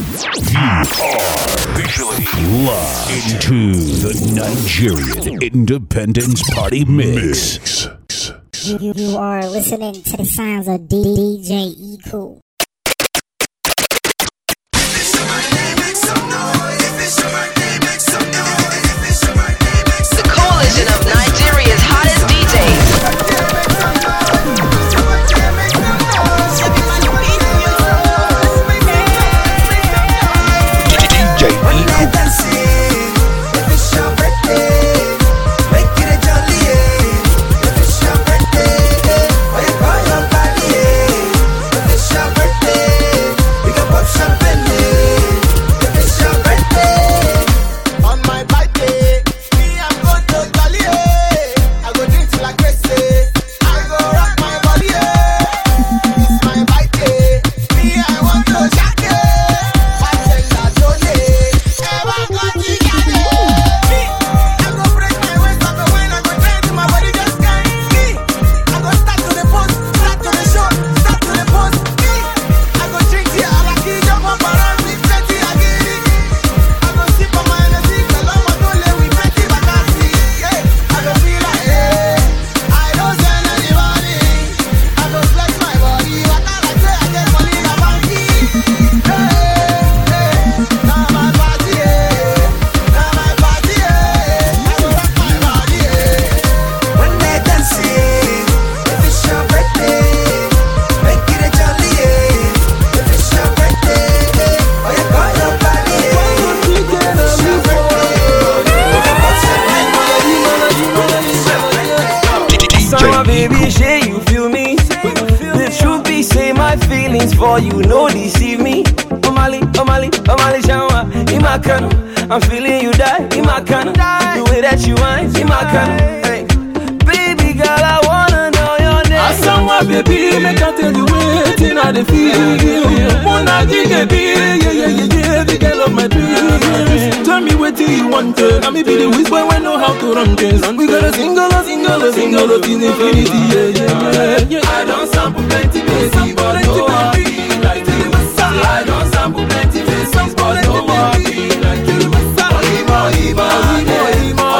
We are officially locked into the Nigerian Independence Party Mix. You, you are listening to the sounds of DJ E Cool. Way that you whine, Imakano. Hey. Baby girl, I wanna know your name. Asanwa baby, make I tell you waiting I the feel. Mona baby, yeah yeah yeah yeah, the girl of my dreams. Tell me what you want, to. Let me be the whisper when know how to run things. We got a single, a single, a single, of infinity, yeah yeah yeah. yeah. I don't sample plenty baby, but no I feel like the I don't sample plenty baby, but no I feel like the Messiah. Ima, ima,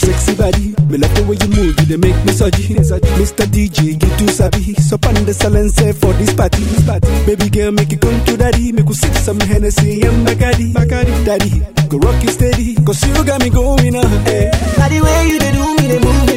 sexy body. Me love the way you move, you they make me surgy. Mr. DJ, get too sabi. So pan the silence for this party. Baby girl, make it come to daddy. Make you sip some Hennessy and Bacardi. Bacardi, daddy, go rock it steady. Cause you got me going on. Hey. Now the way you dey do me, they move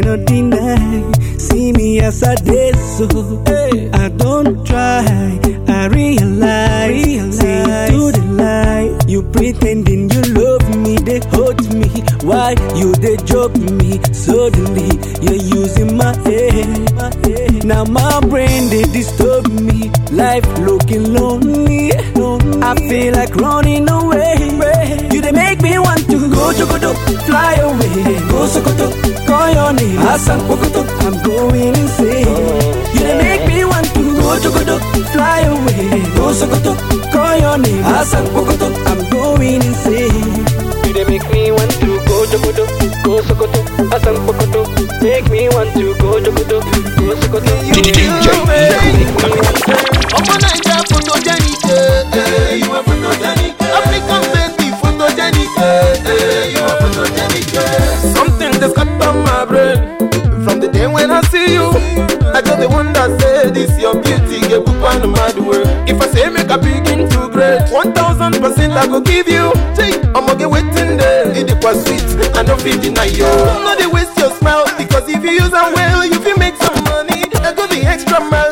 cannot deny. See me as a did I don't try, I realize. See to the lie. You pretending you love me, they hurt me. Why you they joke me? Suddenly you're using my head. Now my brain they disturb me. Life looking lonely. I feel like running away. You they make me want to go to go fly away. Go Sokoto call your name. Hassan Pokutuk, I'm going insane. You done make me want to go Chokotok, fly away. Go Sokotok, call your name. Hassan Pokutuk, I'm going insane. You done make me want to go Chokotok, go Sokotok, Hassan Pokutok. Make me want to go Chokotok, go Sokotok. DJ, DJ, DJ. begin to grade. One thousand percent I go give you. Take I'ma get waiting there. It was sweet, I don't feel deny you. Not they waste your smile because if you use them well, you can make some money. I go the extra mile.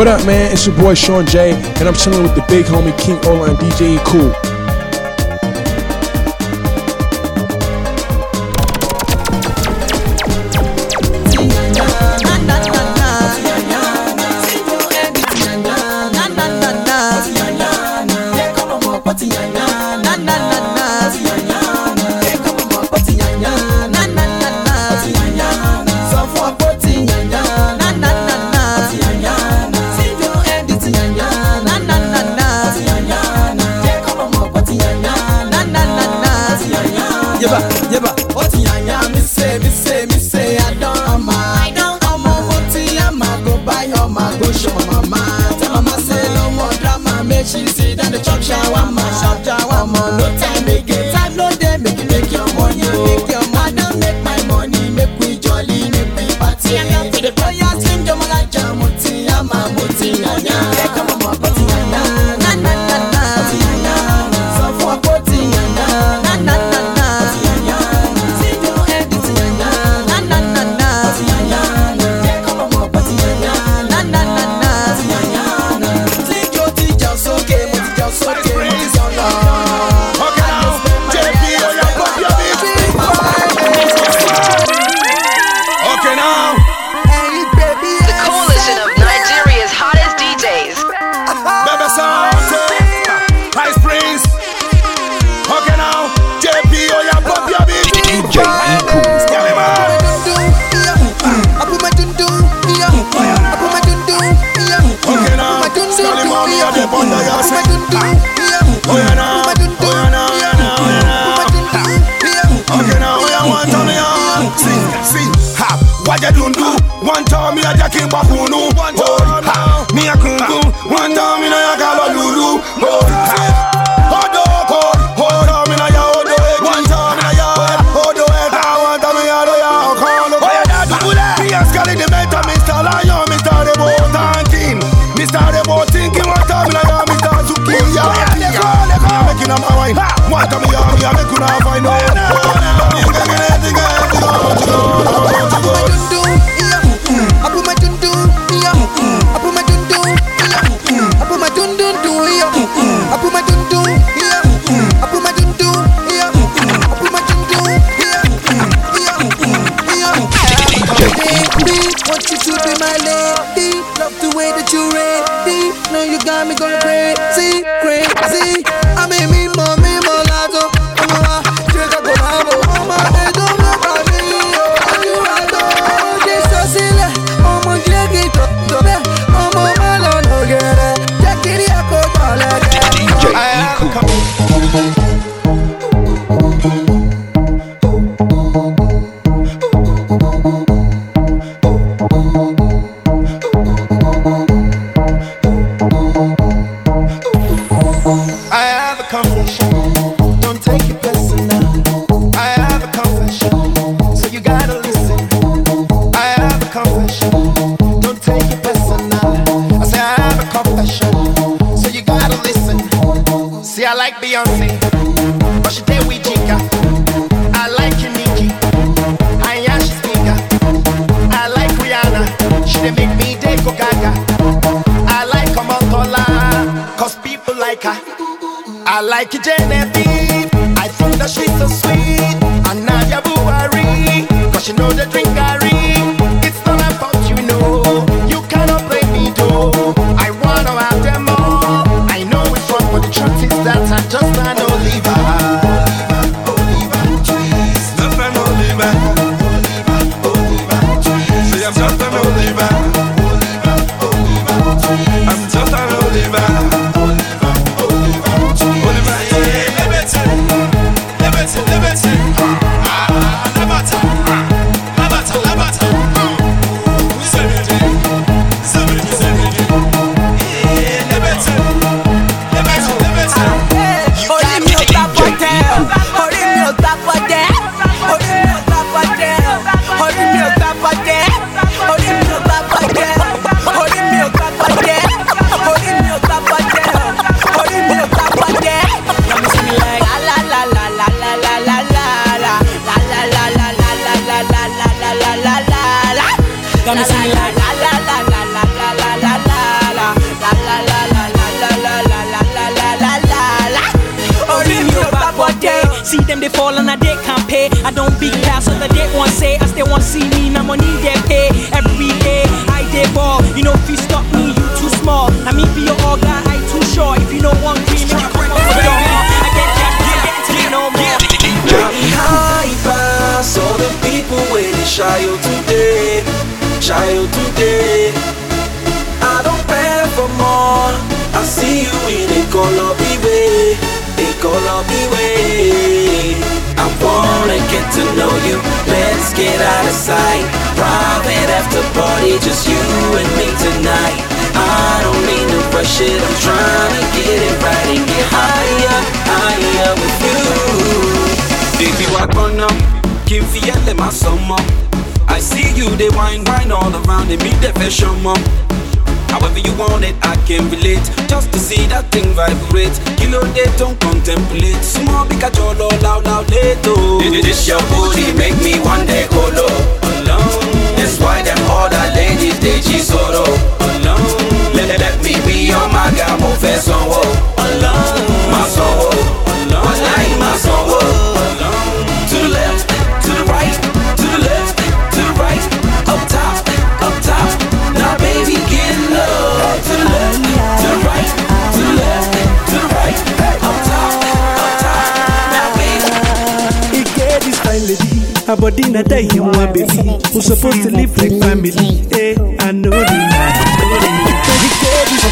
What up, man? It's your boy Sean J, and I'm chilling with the big homie King Ola and DJ Cool. child today, child today. I don't pray for more. I see you in a color way, a color way. I wanna get to know you. Let's get out of sight. Private after party, just you and me tonight. I don't mean to rush it. I'm trying to get it right and get higher, higher with you. Baby, walk on up looking for yet them. I see you, they wine, wine all around, and meet the fashion up. However you want it, I can relate. Just to see that thing vibrate. You know they don't contemplate. Small because you're all out loud later. This your booty make me one day go low. Alone. That's why them other ladies they cheat solo. Alone. Let, let, let me be your maga, move alone. My soul. but in die day you baby. Who's supposed to live like family? Eh, hey, I know the man.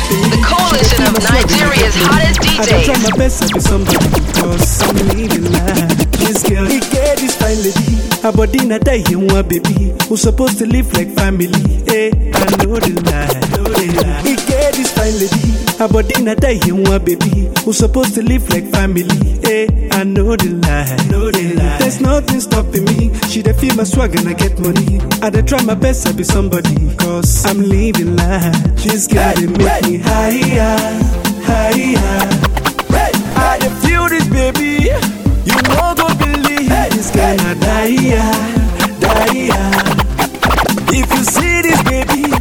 The coalition of Nigeria's hottest DJs. I try my best to be somebody, cause I'm living life. This girl, he get this fine lady. Her body not die, he want baby. Who's supposed to live like family? Hey, I know the lie. He get this fine lady. Aberdeen, I die in one baby. Who's supposed to live like family? Hey, I know the lie. There's nothing stopping me. She the feel my swag and I get money. I dey try my best to be somebody. Cause I'm living life. She's gotta make me higher, higher. I dey feel this baby. You won't go believe hey, this gonna die, die. If you see this baby.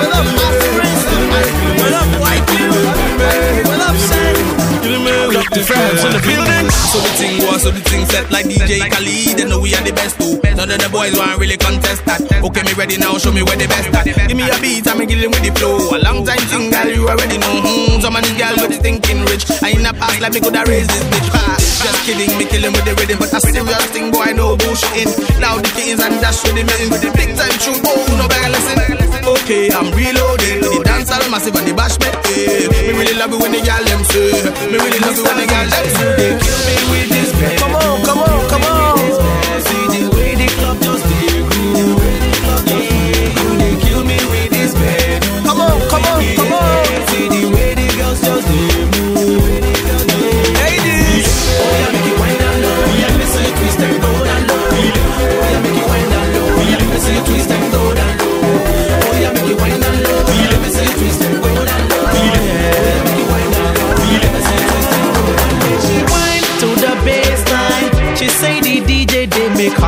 What up, my friends? The fans in the building. So the thing was, so the thing set like DJ Khaled. They know we are the best too. None of the boys want really contest that. Okay, me ready now, show me where the best at. Give me a beat, I'm killing with the flow. A long time thing, girl, you already know. Mm, some of these girls with the thinking rich. I in the past, like me coulda raised this bitch. Ah, just kidding, me killing with the rhythm, but a serious thing, boy, no bullshitting. Now the kittens and dash with the the big time tune, oh, no better listen. Okay, I'm reloading. The dance all massive and the bashment. Yeah. Me really love it when the girl them say. Me really love it when the girl them say. They kill me with this bed. Come on, come on, come on. See the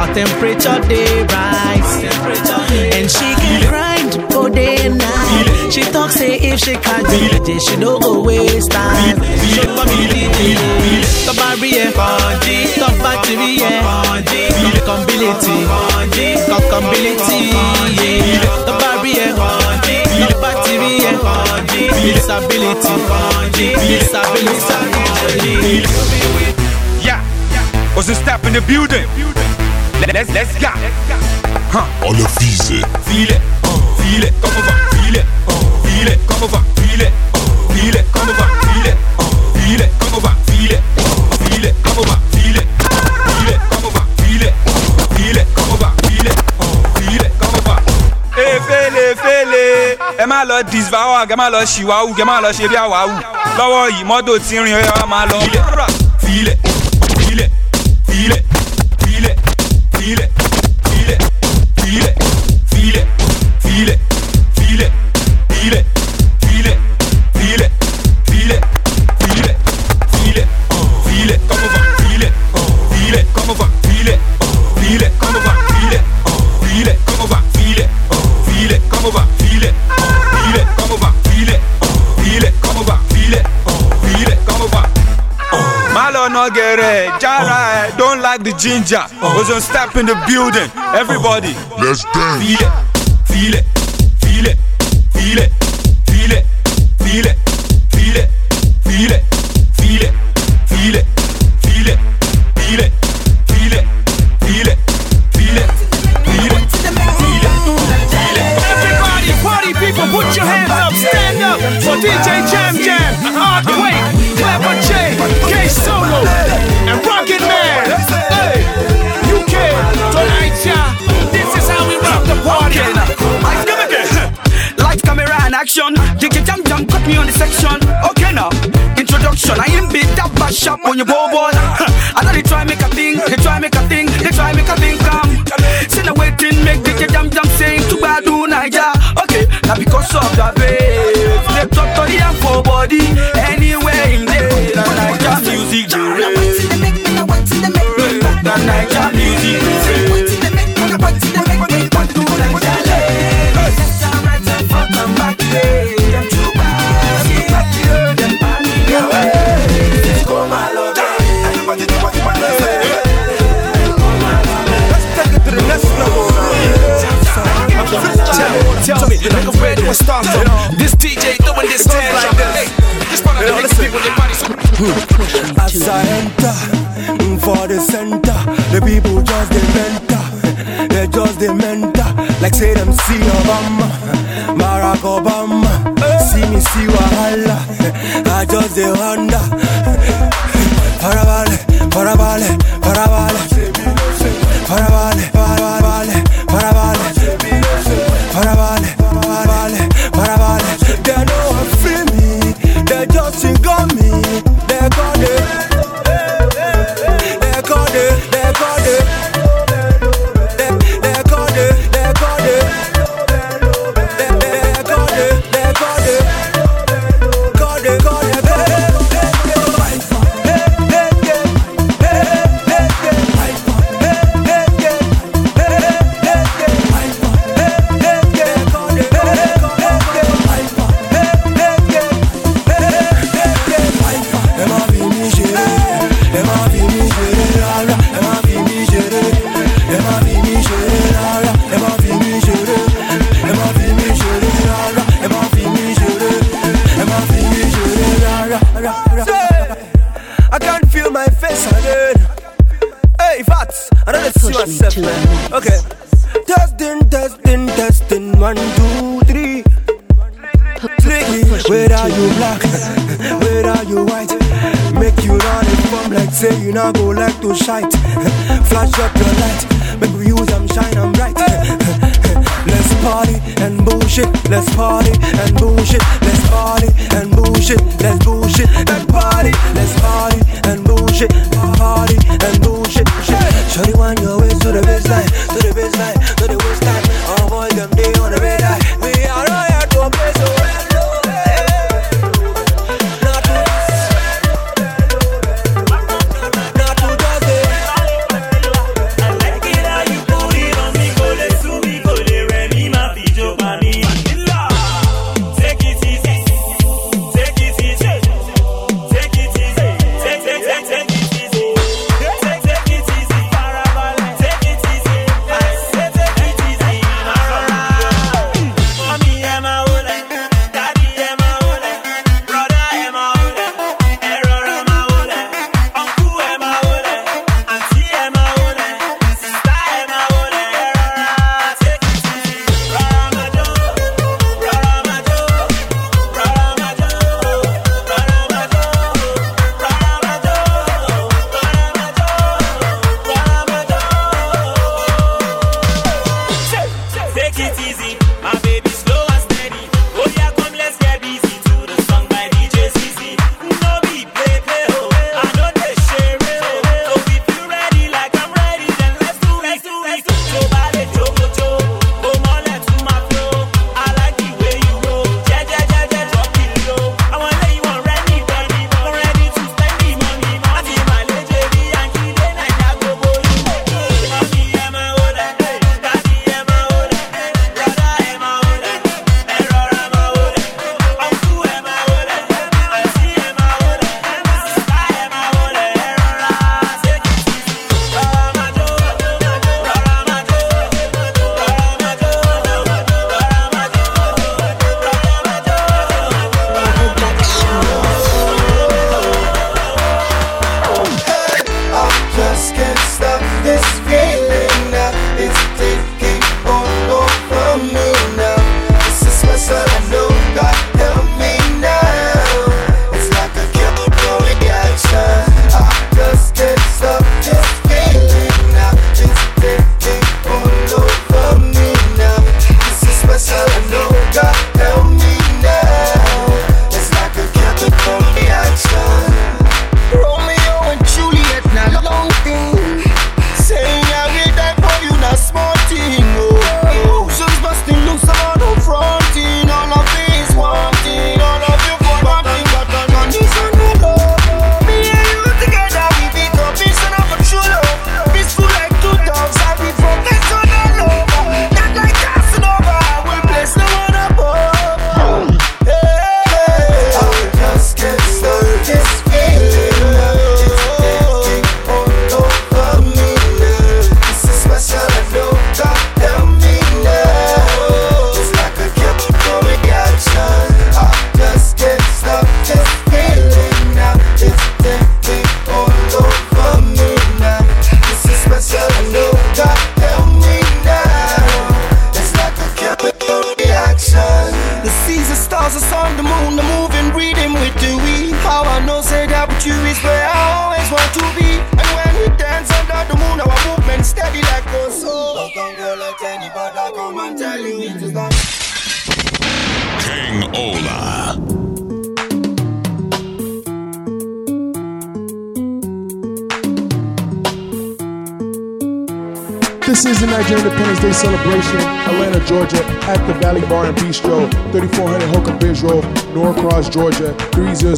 her temperature they rise, and she can grind go day and night. She talk say if she can't DJ, she no go waste time. Show for me DJ, top barrier, top battery, cockability, yeah. Top barrier, top battery, disability, disability. Yeah, was a step in the building. Let's, let's go. Huh. Alle Fiese. Viele, oh, viele, komm und fang. Viele, oh, viele, komm und fang. Viele, oh, viele, komm und fang. Viele, oh, viele, komm und fang. Viele, oh, viele, komm und fang. Viele, viele, komm und fang. Viele, oh, viele, komm und fang. Viele, oh, viele, komm und fang. Ẹ fẹ́lẹ̀ fẹ́lẹ̀. Ẹ má lọ disvawa, kẹ má lọ ṣìwáwù, kẹ má lọ ṣe bí àwáwù. Lọ́wọ́ yìí mọ́tò ti rìn ẹ wá máa lọ. Filẹ̀, filẹ̀. Jara, I don't like the ginger. Oh. Was on step in the building, everybody. Let's dance. Feel it, feel it, feel it, feel it, feel it, feel it, action. DJ Jam Jam cut me on the section. Okay now, introduction. I ain't bit that bad shop on your boy. I know they try make a thing, they try make a thing, they try make a thing come. Send a waiting, make DJ Jam Jam sing to Badu Naija. Okay, now because of the bass, they talk to the for body. Anywhere in the Naija music do The Naija music nigga, where do I start from? This DJ doing this dance like this. This part of the niggas people, they body As I enter mm, for the center, the people just they mentor, they just they mentor. Like say them see Obama, Barack Obama, see me see Wahala, I just they wonder. Parabale, parabale, parabale, parabale, parabale, parabale, parabale,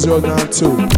Jordan 2.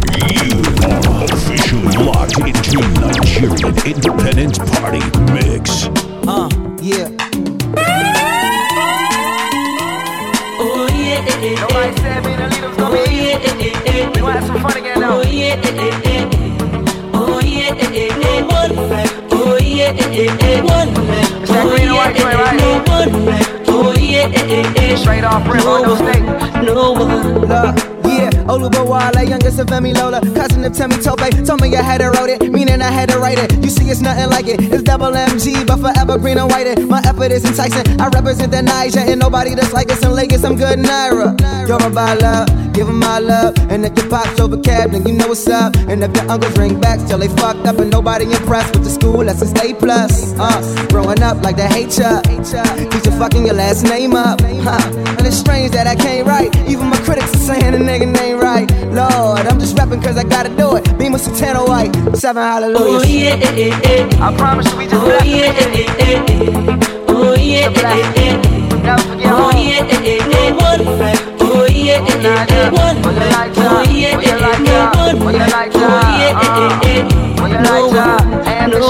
Olubowale, youngest of Femi Lola, cousin of Timmy Tope. Told me I had to wrote it, meaning I had to write it. You see, it's nothing like it. It's double MG, but forever green and white. It. My effort is enticing. I represent the Niger, and nobody that's like us in Lagos. I'm good Naira. You're about love, give 'em my love. And if your pops over cab, then you know what's up. And if your uncles ring back till they fucked up, and nobody impressed with the school lessons A plus. Uh, growing up like they hate ya. Teacher fucking your last name up. Huh. And it's strange that I can't write. Even my critics are saying the nigga name right. Lord, I'm just rapping cause I gotta do it. Beam with Sultana White. Seven hallelujahs. Oh yeah, eh, eh, eh. I promise you we just Oh blessed. yeah, eh, eh, eh, eh. Oh yeah, eh, eh, eh. Never forget Oh home. yeah, eh, eh, eh. Oh yeah, eh, eh, eh. What you like, Oh yeah, What you eh, like, eh, eh. What you like, Oh yeah, eh, eh, eh. What you No like, one, And no the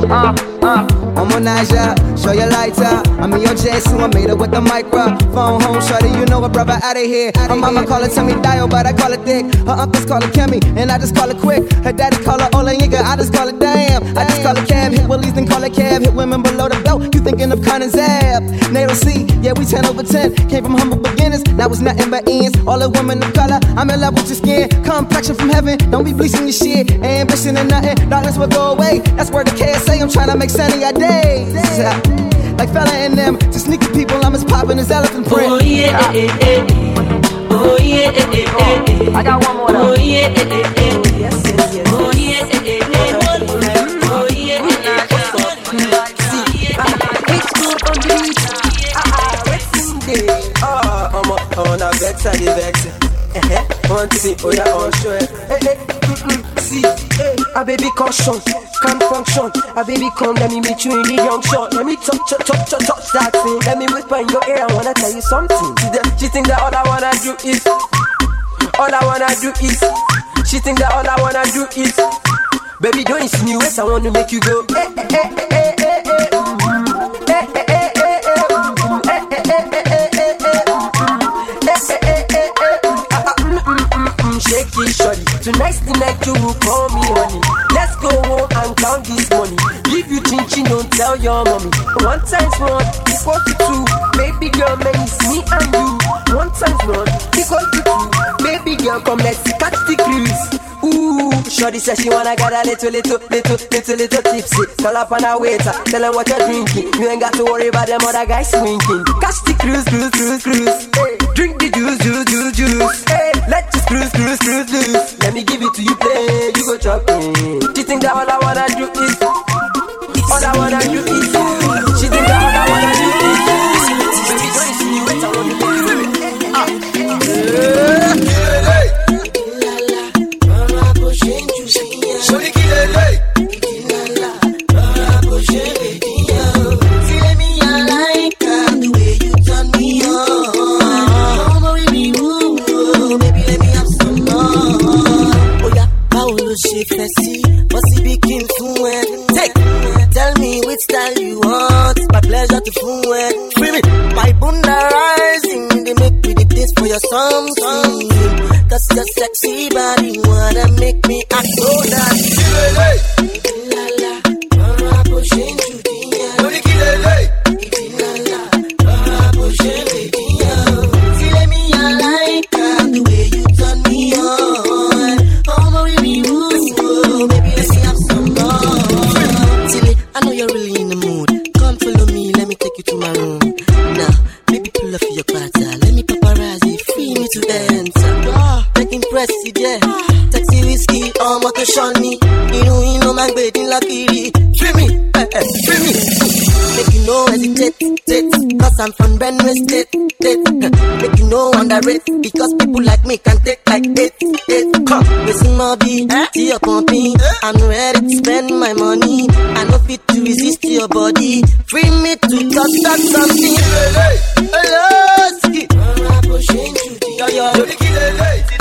shit. Uh, uh. I'm on Naija, show your lighter. I'm in your jet, so I made it with the microphone. Home, shorty, you know a brother out of here. Her mama call it Timmy Dial, but I call it Dick. Her uncles call it Kimmy, and I just call it Quick. Her daddy call her Ola Nigga, I just call it Damn. I just call it Cab, hit Willies, then call it Cab. Hit women below the belt, you thinking of Con and Zab. Natal C, yeah, we 10 over 10. Came from humble beginners, now it's nothing but ends. All the women of color, I'm in love with your skin. Complexion from heaven, don't be bleaching your shit. Ambition and nothing, darkness will go away. That's where the KSA, I'm trying to make sunny our days. Like fella and them, to sneaky people, I'm as poppin' as elephant print. Oh yeah, eh, eh, eh. Oh yeah, eh, eh, eh, eh. I got one more Oh though. yeah, eh, eh, eh. Oh yeah, eh, eh, eh. Oh yeah, eh, eh, eh. It's good on the beach. Ah, ah, waiting day. Ah, I'm a vex, I dey vex. Eh, eh, oh yeah, oh sure. Eh, eh, a baby caution, can function. A baby come, let me meet you in the young shot. Let me touch, touch, touch, touch, touch that thing. Let me whisper in your ear, I wanna tell you something. She, she think that all I wanna do is, all I wanna do is. She think that all I wanna do is. Baby, don't insinuate, I wanna make you go. Eh, eh, eh, eh. Call me honey. Let's go home and count this money. Give you chin chin, don't tell your mommy. One times one equal to two. Baby girl, man, it's me and you. One times one equal to two. Baby girl, come let's catch the cruise. Shorty says she wanna get a little, little, little, little, little tipsy. Call up on a waiter, tell him what you're drinking. You ain't got to worry about them other guys swinking. Catch the cruise, cruise, cruise, cruise. Hey, drink the juice, juice, juice, juice. Hey, let's just cruise, cruise, cruise, cruise. Let me give it to you, play. You go chop me. She think that all I wanna do is, all I wanna I'm from Benue State, state. Make you know underrate. Because people like me can take like eight, eight. Come, Moby, see your pumping. I'm ready to spend my money. I know fit to resist your body. Free me to touch that something. Hello, ski. Yo, yo. I'm feeling with the rhythm and you feeling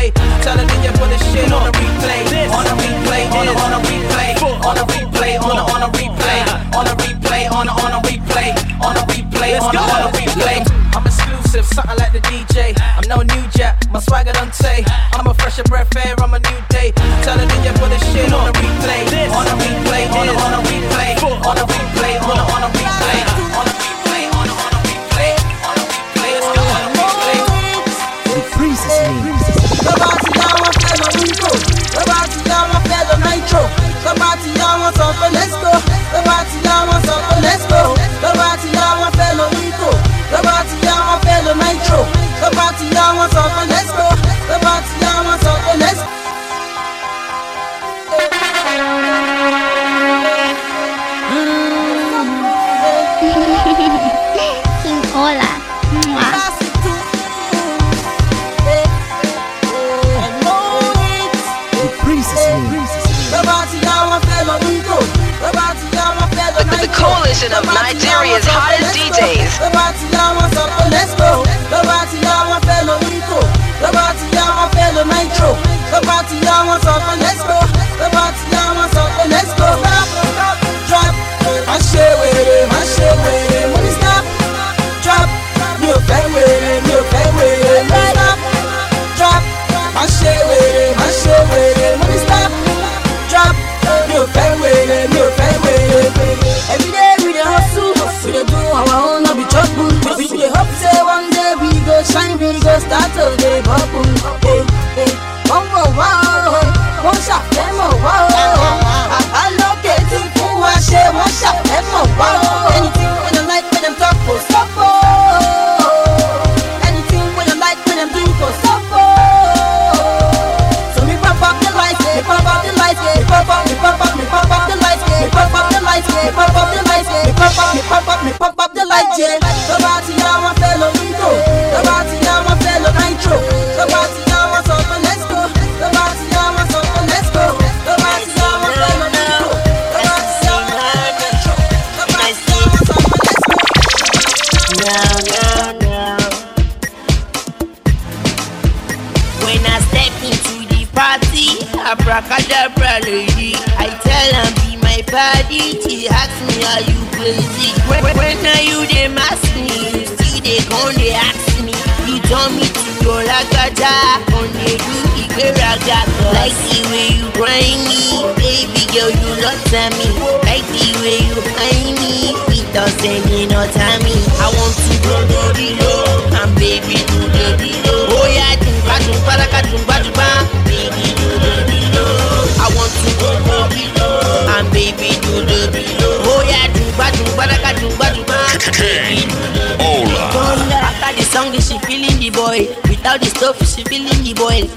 day. Tell her then put the shit on a replay. On a replay, on a, on a replay. On a replay, on a, on a replay. On a replay, on a, on a replay. On a replay, on a, on replay. I'm exclusive, something like the DJ. I'm no new jack, my swagger don't say. I'm a fresher breath air, I'm a new day. Tell her then put the shit on a replay. status de bubble. Hey, hey, bumble wow, mo ṣàfẹ́ mọ̀ wow. Like the way you grind me, baby girl, you not tell me. Like the way you find me, it doesn't mean no time me. I want to go to the low, and baby do the below. Oh yeah, tumba tumba laka tumba tumba, baby do the below. I want to go to the low, and baby do the below. Oh yeah, tumba tumba laka tumba tumba, baby do the below. After the song, she feeling the boy. Without the stuff, she feeling the boy.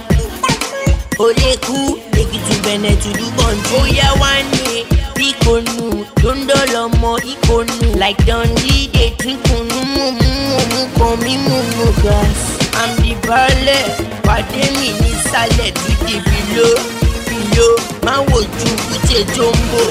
oleku èkìtì bẹ̀nẹ̀ tùdú bọ̀njú. bóyá wá ní ìkọnù lóńdó lọmọ ìkọnù. like dundee dey drink kunu mu mu mu kan mímu mu gas. i'm the baálẹ̀ pàdé mi nísàlẹ̀ dídì bìló bìló máa wojú kúté jombo.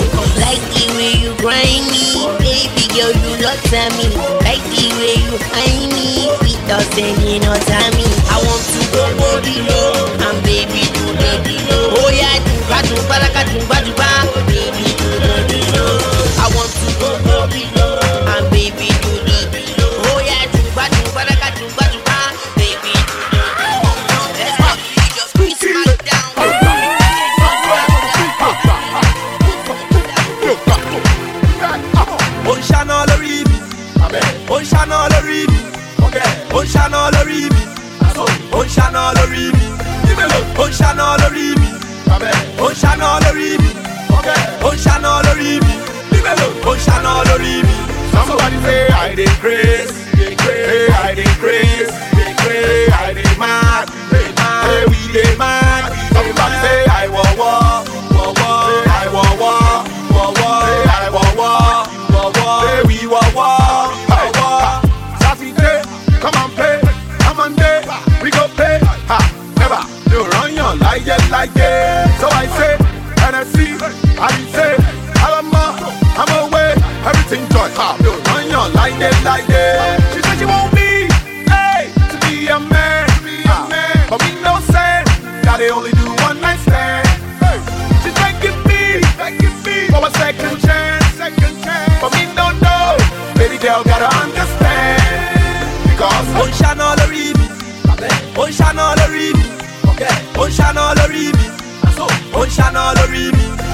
like the way you grind me baby. yo, you look at me. Like the way you find me, without saying no to me. I want to go body low, and baby do the below. Oh yeah, do ba do ba, do ba do ba, baby. Ó ń ṣáná lórí mi ó ń ṣáná lórí mi ó ń ṣáná lórí mi ó ń ṣáná lórí mi ó ń ṣáná lórí mi ó ń ṣáná lórí mi ó ń ṣáná lórí mi. Somebody say I craze, dey craze, I dey craze, craze, I dey mad, hey, we dey mad. Somebody say I wah wah, them like that. She said she want me, hey, to be a man, to be a ah, man. But we no sense. now they only do one night stand. Hey. She thanking me, thanking me for a second chance, second chance. But we no know, baby girl gotta understand because oh, Ocean all the reason, Ocean all the reason, okay, oh, Ocean all the reason, ah, Ocean oh, all the reason.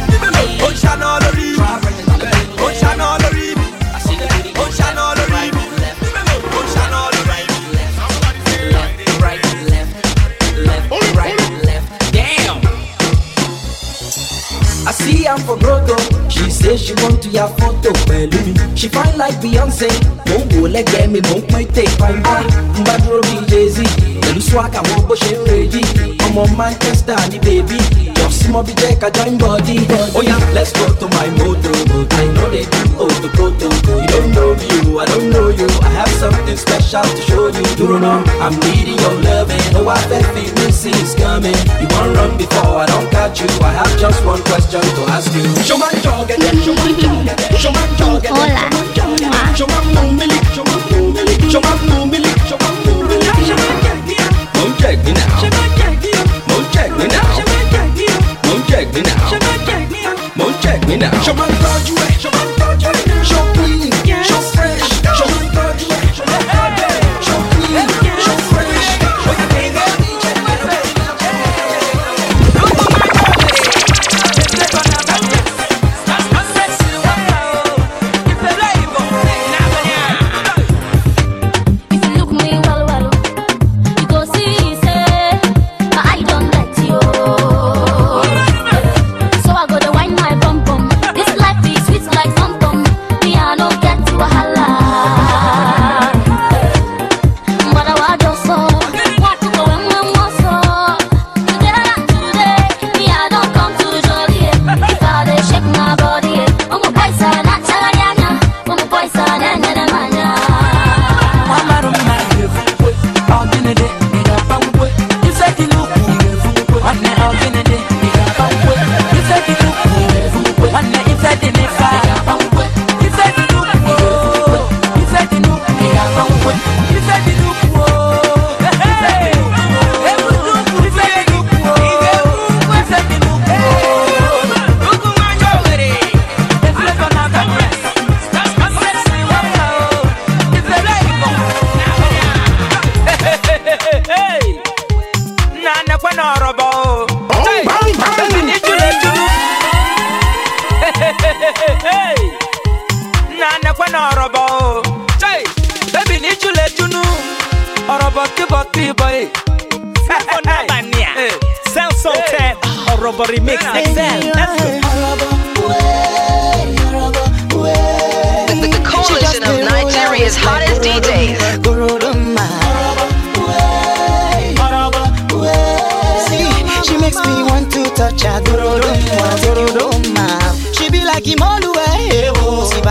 For. She say she want to your photo pẹ̀lú. She fine like Beyonce. Mo ń wò lẹ́gbẹ̀ẹ́ mi, mo ń pín take fine ah, boy. N bá dúró bíi Jay-Z. Pẹ̀lú swag àwọn bó ṣe ń rèjì. Ọmọ Manchester ni. Bí jẹ́ join body. Oya oh, let's go to my moto. I know they do oh, auto proto. You don't know me I don't know you. I have something special to show you. You don't know I'm needing your loving. Oh, I bet me see it's coming. You wan run before I don't catch you. I have just one question to ask you. Show my dog and then show my dog and then show my dog and then show my dog and then show my milk, show my milk, show my milk, show my no milk. Don't check me now. Don't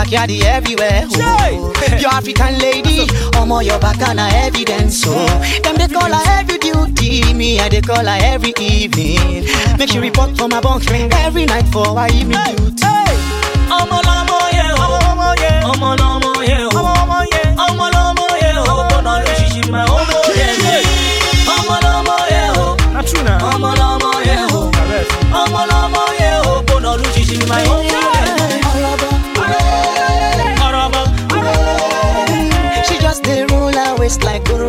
oh, see backyard everywhere. Oh. Your African lady, omo your back and evidence. So them they call her every duty, me I they call her every evening. Make she report for my bunk every night for her evening duty. Ọmọ lọmọ yẹ o. Ọmọ lọmọ yẹ o. Ọmọ lọmọ yẹ o. Ọmọ ló ṣiṣi ma ọmọ yẹ yẹ. Ọmọ lọmọ yẹ o. Ọmọ lọmọ yẹ o. Ọmọ lọmọ yẹ o. Ọmọ ló ṣiṣi ma ọmọ yẹ She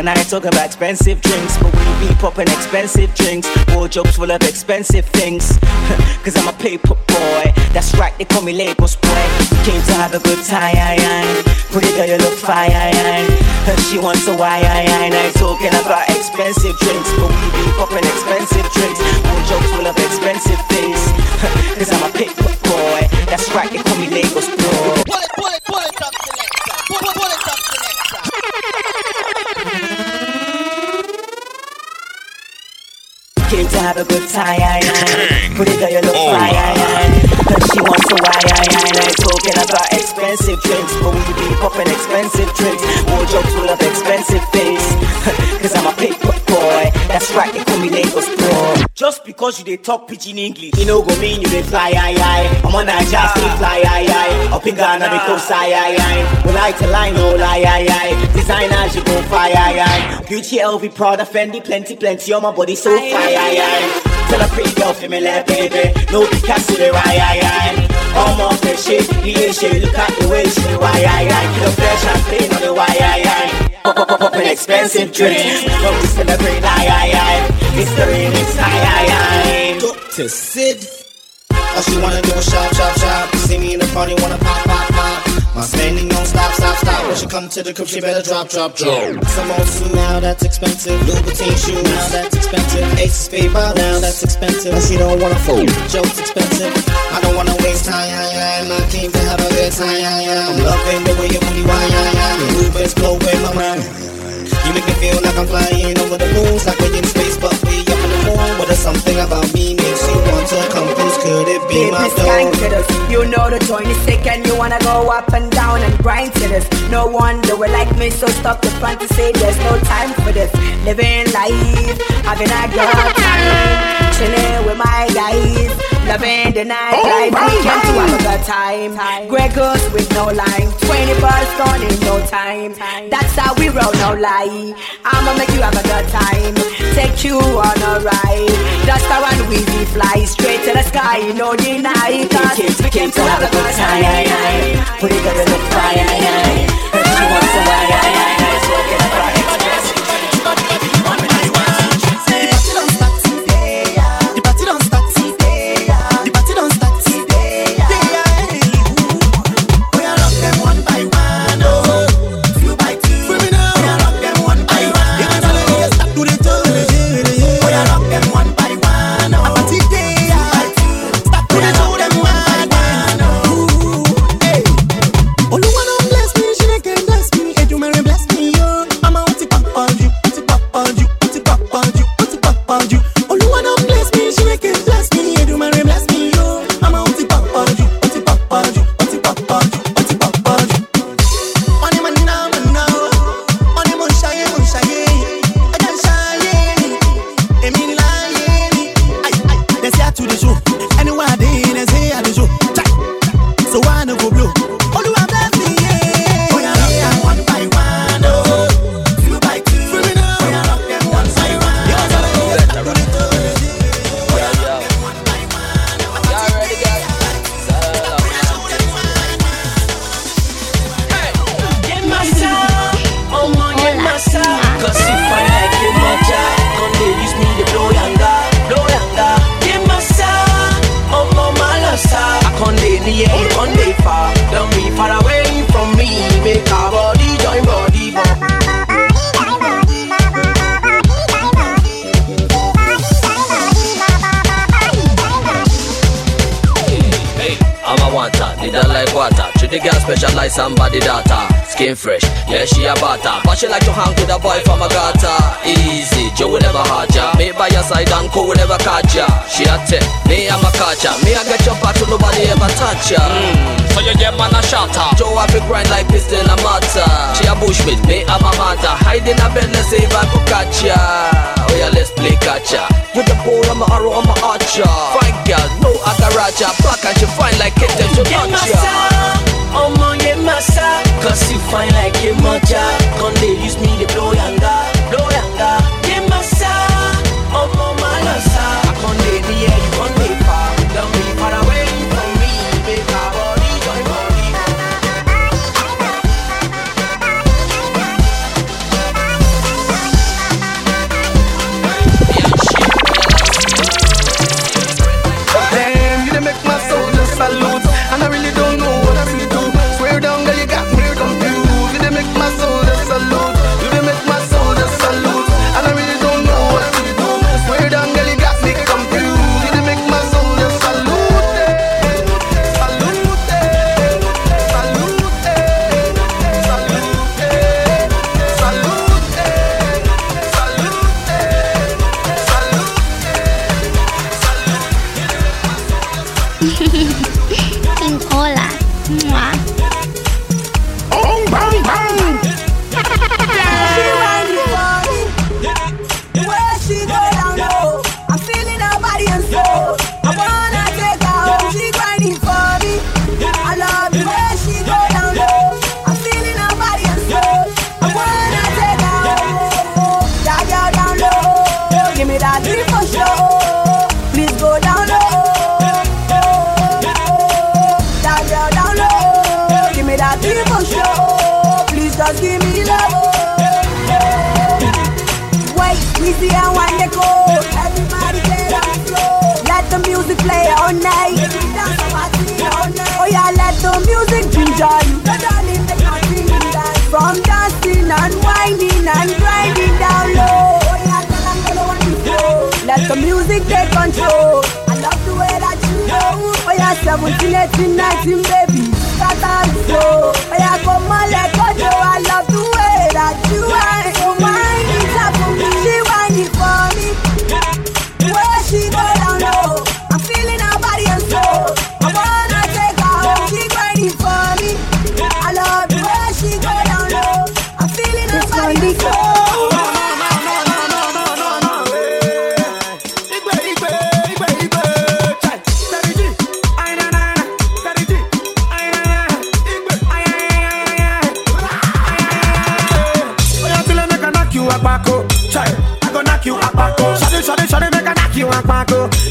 and I talk about expensive drinks, but we be popping expensive drinks. Wardrobes full of expensive things, cause I'm a paper boy. That's right, they call me Lagos boy. Came to have a good time, pretty girl, you look fine. She wants a wine, I ain't talking about expensive drinks, but we be popping expensive drinks. Wardrobes full of expensive things, cause I'm a paper boy. That's right, they call me Lagos boy. Have a good time. Pretty girl, you look fine. She wants a wine. I talking about expensive drinks, but we be popping expensive drinks. Wardrobes full of expensive things. Cause I'm a paper boy. That's right, they call me Lagos boy. Just because you dey talk pidgin English, you know go mean you dey fly aye aye. I'm on Naija still fly aye aye. Up in Ghana they coast aye aye aye. We like to line no lie aye aye. Designers you go fire aye aye. Gucci, LV, Prada, Fendi, plenty plenty. On my body so fire aye aye. Tell a pretty girl for me let baby. No Picasso they ride aye aye. Almost the shit, the shit. Look at the way she why aye aye. A fresh champagne on the why aye aye. Pop, pop, pop, popping expensive drinks. Come to celebrate aye aye aye. It's the remix aye aye aye. Dr. Sid. All she wanna do is shop, shop, shop. See me in the party, wanna pop, pop, pop. My spending don't stop, stop, stop. When she come to the crib, she better drop, drop, drop. Some old suit now that's expensive. Louboutin shoe now that's expensive. Ace of bottle now that's expensive. And she don't wanna fool. Jokes expensive. I don't wanna waste time. I, came to have a good time. I'm loving the way you booty I. The movements blow in my mind. You make me feel like I'm flying over the moon, like we're in space, but we the moon. But there's something about me makes you want to come close. Could it be my Baby, skank to dog? this. You know the joint is sick and you wanna go up and down and grind to this. No wonder we like me, so stop the fantasy. There's no time for this. Living life, having a good time, chilling with my guys, loving the night life. We came to have a good time. Gregos with no line, 20 bars gone in no time. That's how we roll, no lie. I'ma make you have a good time. Take you on a ride. That's how and we fly straight to the sky, no deny. Cause we came to have a good time. Pretty girl, you look fine. She wants a wine. Talking about expensive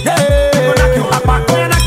Yeah.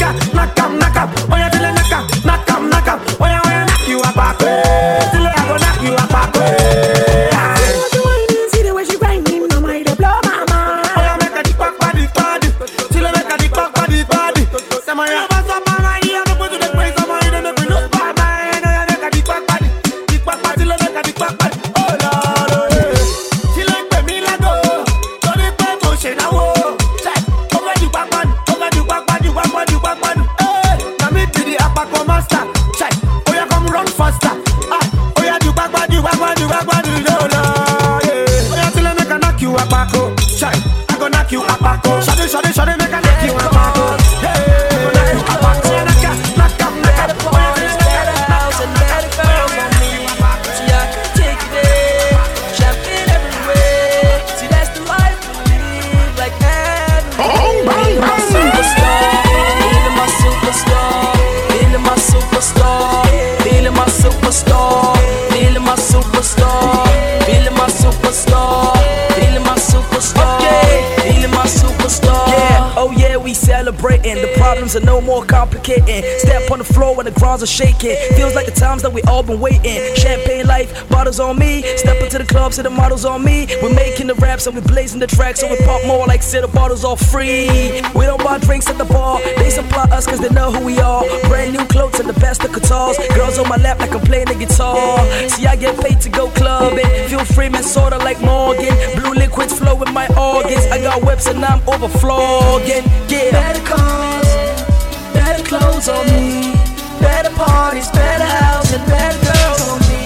complicating. Step on the floor when the grounds are shaking. Feels like the times that we all been waiting. Champagne life, bottles on me. Step into the club, see the models on me. We're making the raps and we're blazing the tracks, so we pop more like see the bottles all free. We don't buy drinks at the bar, they supply us cause they know who we are. Brand new clothes and the best of guitars. Girls on my lap, I can play the guitar. See, I get paid to go clubbing. Feel free, man, sorta like Morgan. Blue liquids flow in my organs. I got whips and I'm overflowing. Yeah. Better call clothes on me, better parties, better house, and better girls on me.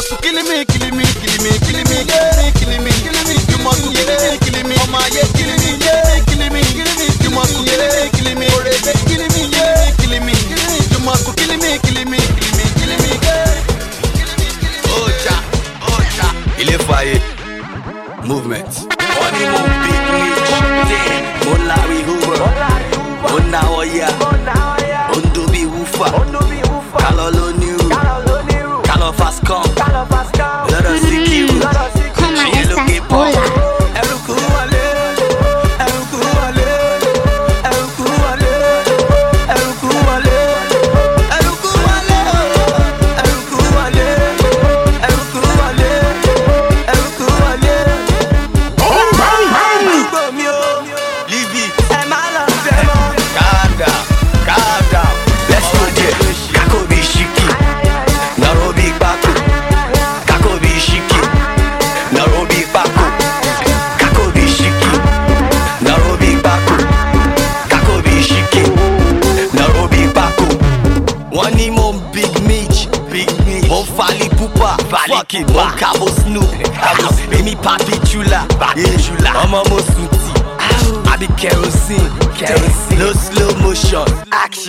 Hustle kill me, kill me, kill me, kill me, yeah.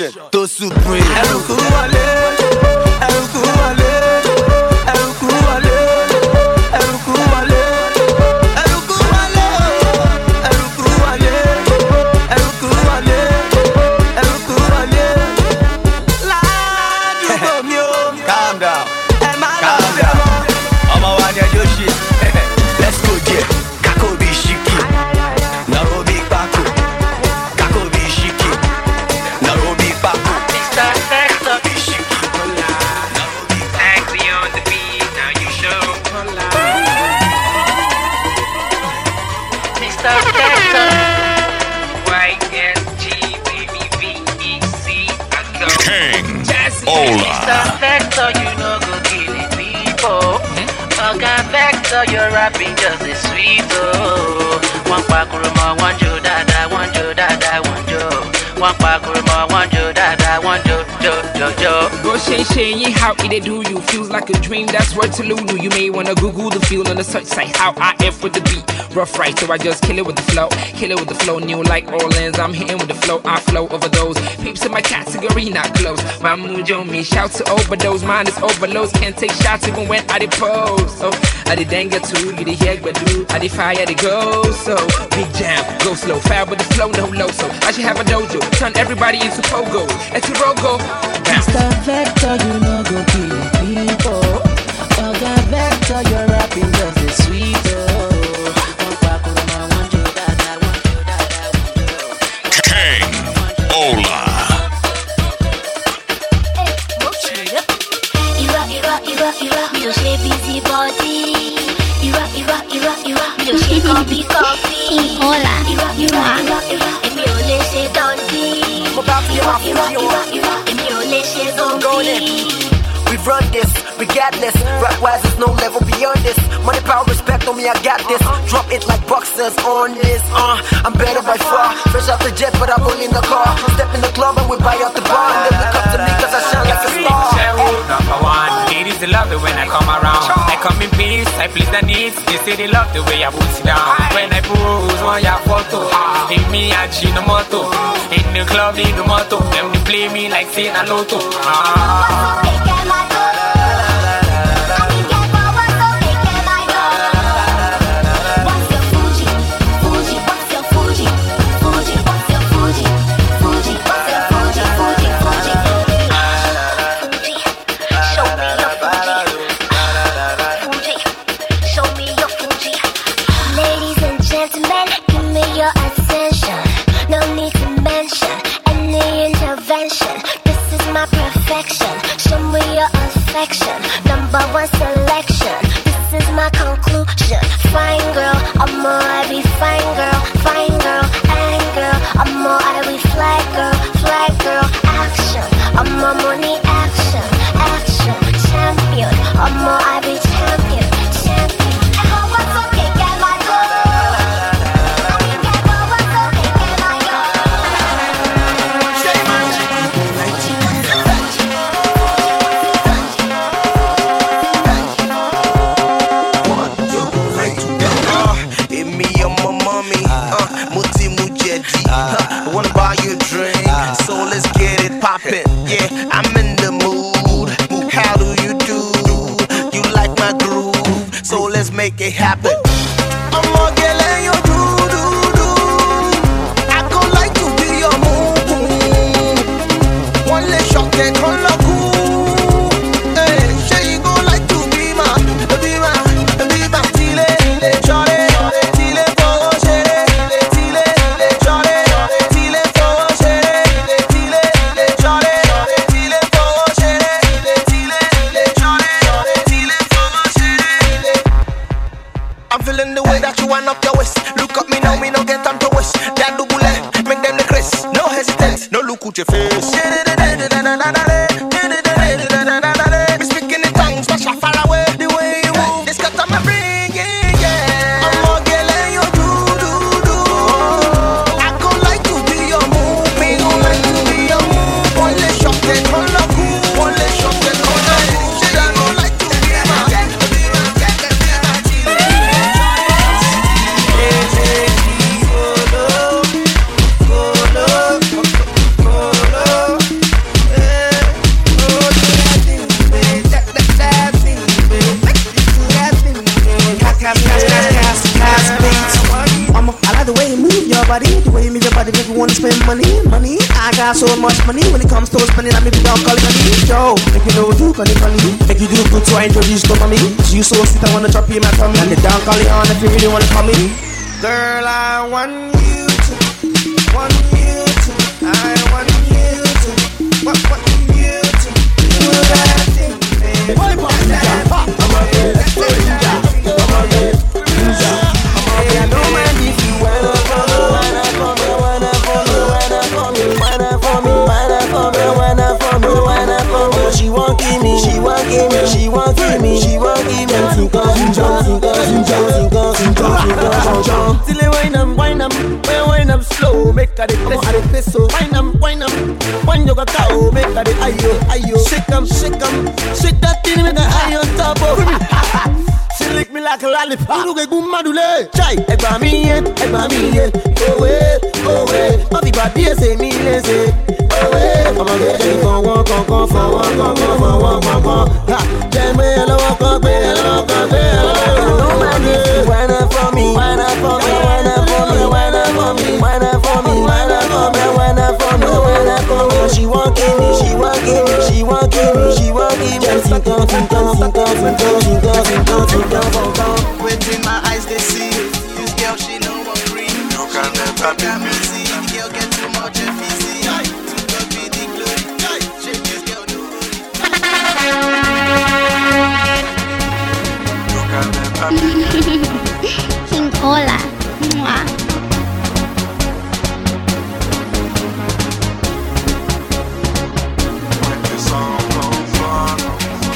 The supreme。wọ́n pa kúrò mọ́ wọ́n jó dáadáa wọ́n jó jó jó jó. Shay Shay, how it do you? Feels like a dream, that's word to Lulu. You may wanna Google the feel on the search site. How I F with the beat. Rough right, so I just kill it with the flow. Kill it with the flow, new like Orleans. I'm hitting with the flow, I flow over those. Peeps in my category, not close. My mujo me, shout to overdose. Mine is overloads, can't take shots even when I did pose. So I did danga too, you did hear but do. I did fire to go. So big jam, go slow, foul with the flow, no low. So I should have a dojo, turn everybody into pogo. It's a rogo. Mr better you no you kill you Oga you your rapping just is sweet. Hola. Ira, ira, me don't shake busy body. Ira, ira, ira, ira, me don't shake coffee, coffee. Hola. you ira, you ira, me don't shake you Ira, you ira, you ira èmi ò lè ṣe zombi. We run this, regardless. Rap wise, there's no level beyond this. Money, power, respect on me, I got this. Drop it like boxers on this. Uh, I'm better by far. Fresh out the jet, but I'm only in the car. Step in the club and we buy out the bar. And they look up to me cause I shine like a star. Number one, ladies they love it when I come around. I come in peace, I please the needs. They say they love the way I put it down. When I pose, one ya photo. In me, I no moto. In the club, in the moto. Them they play me like a Loto. Ah. Got so much money when it comes to spending, I make down calling on me. Yo, make you know do calling on me. Make you do good so I introduce to mommy. You so sweet, I wanna drop you in my tummy. And the down calling on if you really wanna call me. Girl, I want you make the ayo, ayo. Shake 'em, shake 'em, shake that thing, make her high on top of. me. She lick me like a lollipop. Dúró gbẹ̀gùn madulẹ̀. Chai, ẹgbà mi yẹn, ẹgbà mi yẹn. Òwe, òwe, wọ́n fi bàbí ẹsẹ̀ mi léṣe. Òwe, ọmọdé ṣe kọ̀wọ́ kọ̀ọ̀kan fọwọ́ kọ̀ọ̀kan fọwọ́ kọ̀ọ̀kan. Ha, Jẹ́ gbé ẹ lọ́wọ́ kan, gbé ẹ lọ́wọ́ Within my eyes they see This girl she know I'm free can never be me. See Girl get too much FEC To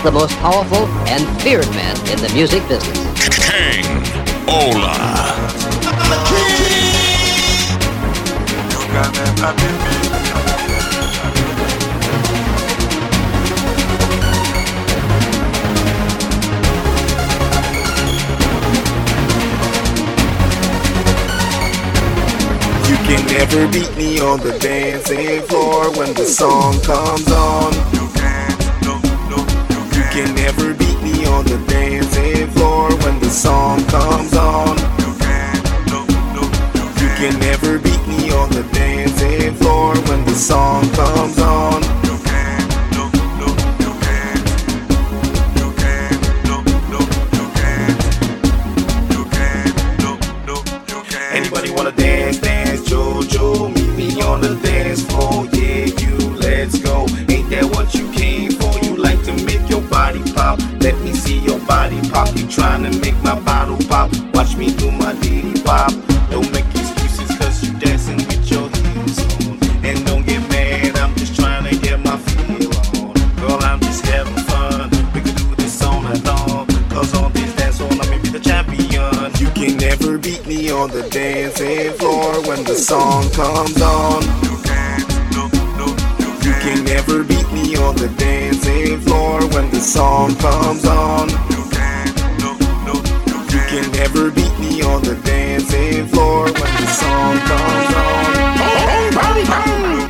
the most powerful and feared man in the music business. King Ola. You can never You can never beat me on the dancing floor when the song comes on. On the dancing floor when the song comes on. You can't, no, no, never beat me on the dancing floor when the song comes on. Okay, no, no, you can't. Anybody wanna dance, dance, Jojo? Meet me on the dance floor, body pop. You trying to make my bottle pop. Watch me do my ditty pop. Don't make excuses cause you dancing with your heels on. And don't get mad, I'm just trying to get my feel on. Girl, I'm just having fun. We can do this all night long. Cause on this dance floor, I may be the champion. You can never beat me on the dancing floor when the song comes on. You can never beat me on the dancing floor when the song comes on. Never beat me on the dancing floor when the song comes on. Oh,